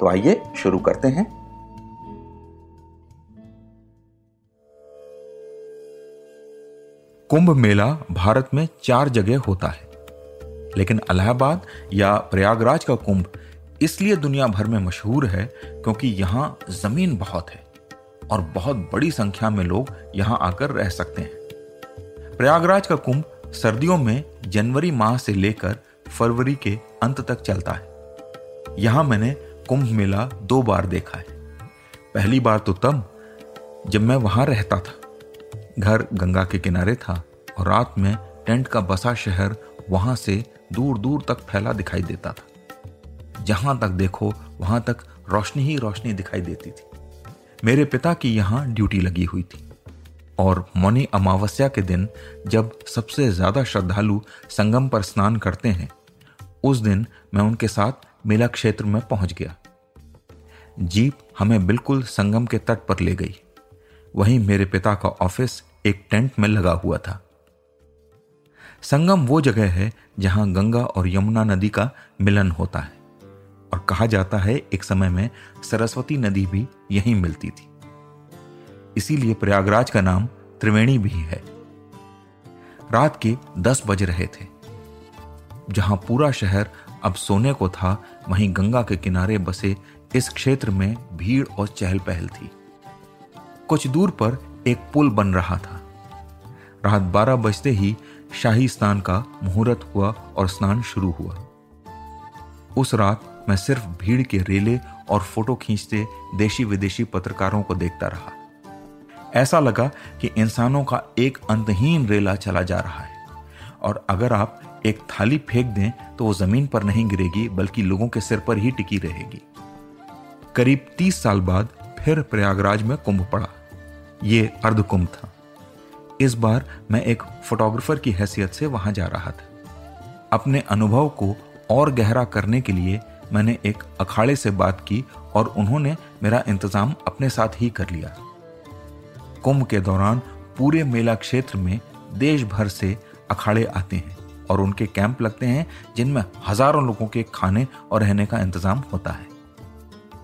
तो आइए शुरू करते हैं। कुंभ मेला भारत में चार जगह होता है। लेकिन इलाहाबाद या प्रयागराज का कुंभ इसलिए दुनिया भर में मशहूर है क्योंकि यहाँ ज़मीन बहुत है और बहुत बड़ी संख्या में लोग यहाँ आकर रह सकते हैं। प्रयागराज का कुंभ सर्दियों में जनवरी माह से लेकर फरवरी के अंत तक चलता है। यहाँ मैंने कुंभ मेला दो बार देखा है। पहली बार तो तब, जब मैं वहाँ रहता था। घर गंगा के किनारे था और रात में टेंट का बसा शहर वहाँ से दूर दूर तक फैला दिखाई देता था। जहाँ तक देखो, वहाँ तक रोशनी ही रोशनी दिखाई देती थी। मेरे पिता की यहाँ ड्यूटी लगी हुई थी और मौनी अमावस्या के दिन, जब सबसे ज़्यादा श्रद्धालु संगम पर स्नान करते हैं, उस दिन मैं उनके साथ मेला क्षेत्र में पहुँच गया। जीप हमें बिल्कुल संगम के तट पर ले गई। वहीं मेरे पिता का ऑफ़िस एक टेंट में लगा हुआ था। संगम वो जगह है जहाँ गंगा और यमुना नदी का मिलन होता है और कहा जाता है एक समय में सरस्वती नदी भी यहीं मिलती थी। इसीलिए प्रयागराज का नाम त्रिवेणी भी है। रात के दस बज रहे थे, जहाँ पूरा शहर अब सोने को था, वहीं गंगा के किनारे बसे इस क्षेत्र में भीड़ और चहल पहल थी। कुछ दूर पर एक पुल बन रहा था। रात बारह बजते ही शाही स्नान का मुहूर्त हुआ और स्नान शुरू हुआ। उस रात मैं सिर्फ़ भीड़ के रेले और फ़ोटो खींचते देशी विदेशी पत्रकारों को देखता रहा। ऐसा लगा कि इंसानों का एक अंतहीन रेला चला जा रहा है। और अगर आप एक थाली फेंक दें तो वो ज़मीन पर नहीं गिरेगी, बल्कि लोगों के सिर पर ही टिकी रहेगी। करीब तीस साल बाद फिर प्रयागराज में कुंभ पड़ा। ये अर्ध कुंभ था। इस बार मैं एक फोटोग्राफर की हैसियत से वहाँ जा रहा था। अपने अनुभव को और गहरा करने के लिए मैंने एक अखाड़े से बात की और उन्होंने मेरा इंतज़ाम अपने साथ ही कर लिया। कुंभ के दौरान पूरे मेला क्षेत्र में देश भर से अखाड़े आते हैं। और उनके कैंप लगते हैं, जिनमें हज़ारों लोगों के खाने और रहने का इंतज़ाम होता है।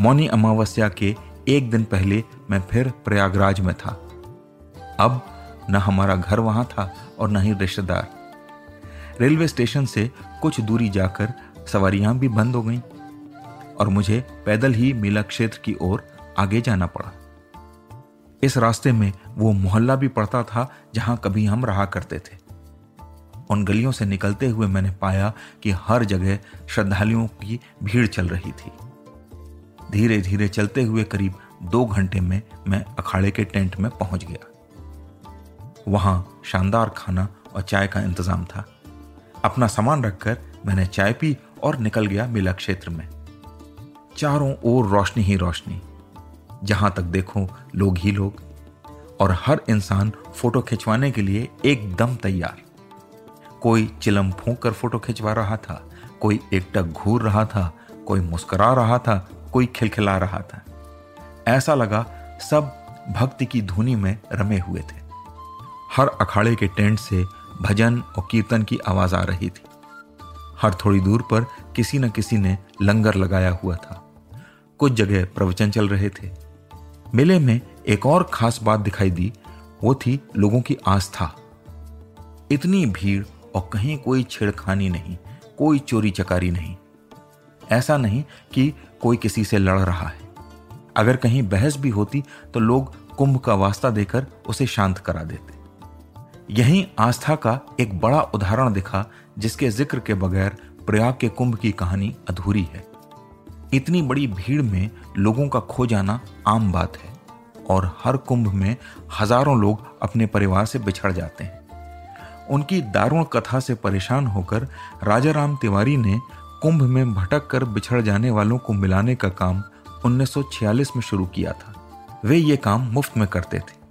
मौनी अमावस्या के एक दिन पहले मैं फिर प्रयागराज में था। अब न हमारा घर वहाँ था और न ही रिश्तेदार। रेलवे स्टेशन से कुछ दूरी जाकर सवारियाँ भी बंद हो गईं और मुझे पैदल ही मेला क्षेत्र की ओर आगे जाना पड़ा। इस रास्ते में वो मोहल्ला भी पड़ता था जहाँ कभी हम रहा करते थे। उन गलियों से निकलते हुए मैंने पाया कि हर जगह श्रद्धालुओं की भीड़ चल रही थी। धीरे धीरे चलते हुए करीब दो घंटे में मैं अखाड़े के टेंट में पहुँच गया। वहाँ शानदार खाना और चाय का इंतज़ाम था। अपना सामान रखकर मैंने चाय पी और निकल गया मेला क्षेत्र में। चारों ओर रोशनी ही रोशनी। जहाँ तक देखो, लोग ही लोग। और हर इंसान फ़ोटो खिंचवाने के लिए एकदम तैयार। कोई चिलम फूंक कर फ़ोटो खिंचवा रहा था, कोई एकटक घूर रहा था, कोई मुस्करा रहा था, कोई खिलखिला रहा था। ऐसा लगा सब भक्ति की धुनी में रमे हुए थे। हर अखाड़े के टेंट से भजन और कीर्तन की आवाज़ आ रही थी। हर थोड़ी दूर पर किसी न किसी ने लंगर लगाया हुआ था। कुछ जगह प्रवचन चल रहे थे। मेले में एक और खास बात दिखाई दी, वो थी लोगों की आस्था। इतनी भीड़ और कहीं कोई छेड़खानी नहीं, कोई चोरी चकारी नहीं। ऐसा नहीं कि कोई किसी से लड़ रहा है। अगर कहीं बहस भी होती तो लोग कुंभ का वास्ता देकर उसे शांत करा देते। यही आस्था का एक बड़ा उदाहरण दिखा, जिसके ज़िक्र के बगैर प्रयाग के कुंभ की कहानी अधूरी है। इतनी बड़ी भीड़ में लोगों का खो जाना आम बात है, और हर कुंभ में हज़ारों लोग अपने परिवार से बिछड़ जाते हैं। उनकी दारुण कथा से परेशान होकर राजा राम तिवारी ने कुंभ में भटक कर बिछड़ जाने वालों को मिलाने का काम 1946 में शुरू किया था। वे ये काम मुफ़्त में करते थे।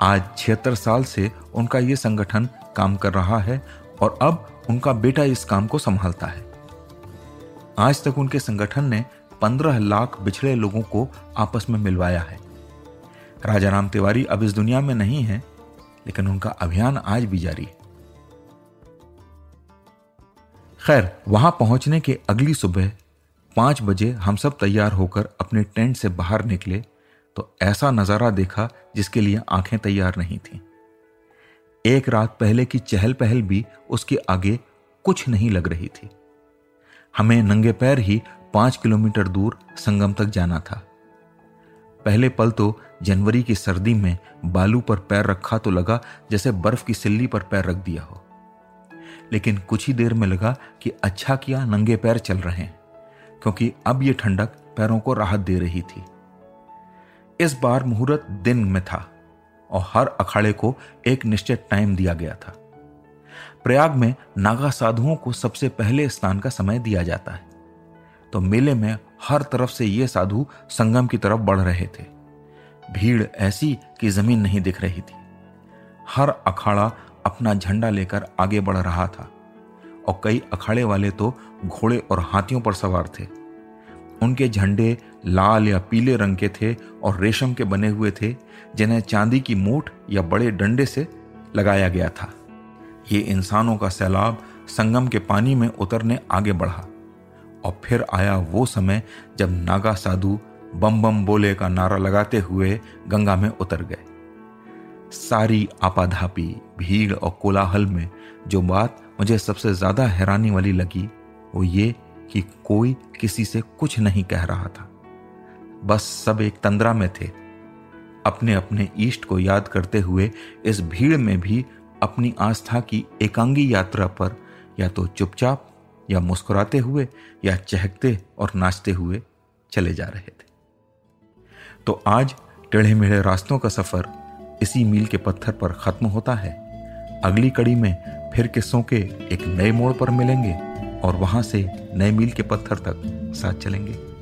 आज छिहत्तर साल से उनका ये संगठन काम कर रहा है और अब उनका बेटा इस काम को संभालता है। आज तक उनके संगठन ने पंद्रह लाख बिछड़े लोगों को आपस में मिलवाया है। राजा राम तिवारी अब इस दुनिया में नहीं है लेकिन उनका अभियान आज भी जारी है। खैर, वहाँ पहुँचने के अगली सुबह पाँच बजे हम सब तैयार होकर अपने टेंट से बाहर निकले तो ऐसा नज़ारा देखा जिसके लिए आँखें तैयार नहीं थीं। एक रात पहले की चहल पहल भी उसके आगे कुछ नहीं लग रही थी। हमें नंगे पैर ही पाँच किलोमीटर दूर संगम तक जाना था। पहले पल तो जनवरी की सर्दी में बालू पर पैर रखा तो लगा जैसे बर्फ़ की सिल्ली पर पैर रख दिया हो। लेकिन कुछ ही देर में लगा कि अच्छा किया नंगे पैर चल रहे हैं, क्योंकि अब यह ठंडक पैरों को राहत दे रही थी। इस बार मुहूर्त दिन में था और हर अखाड़े को एक निश्चित टाइम दिया गया था। प्रयाग में नागा साधुओं को सबसे पहले स्नान का समय दिया जाता है। तो मेले में हर तरफ़ से ये साधु संगम की तरफ़ बढ़ रहे थे। भीड़ ऐसी कि ज़मीन नहीं दिख रही थी। हर अखाड़ा अपना झंडा लेकर आगे बढ़ रहा था और कई अखाड़े वाले तो घोड़े और हाथियों पर सवार थे। उनके झंडे लाल या पीले रंग के थे और रेशम के बने हुए थे, जिन्हें चांदी की मूठ या बड़े डंडे से लगाया गया था। ये इंसानों का सैलाब संगम के पानी में उतरने आगे बढ़ा। और फिर आया वो समय जब नागा साधु बम बम बोले का नारा लगाते हुए गंगा में उतर गए। सारी आपाधापी, भीड़ और कोलाहल में जो बात मुझे सबसे ज़्यादा हैरानी वाली लगी, वो ये कि कोई किसी से कुछ नहीं कह रहा था। बस सब एक तंद्रा में थे। अपने अपने ईष्ट को याद करते हुए इस भीड़ में भी अपनी आस्था की एकांगी यात्रा पर या तो चुपचाप या मुस्कुराते हुए, या चहकते और नाचते हुए चले जा रहे थे। तो आज टेढ़े मेढ़े रास्तों का सफ़र इसी मील के पत्थर पर खत्म होता है। अगली कड़ी में फिर किस्सों के एक नए मोड़ पर मिलेंगे और वहाँ से नए मील के पत्थर तक साथ चलेंगे।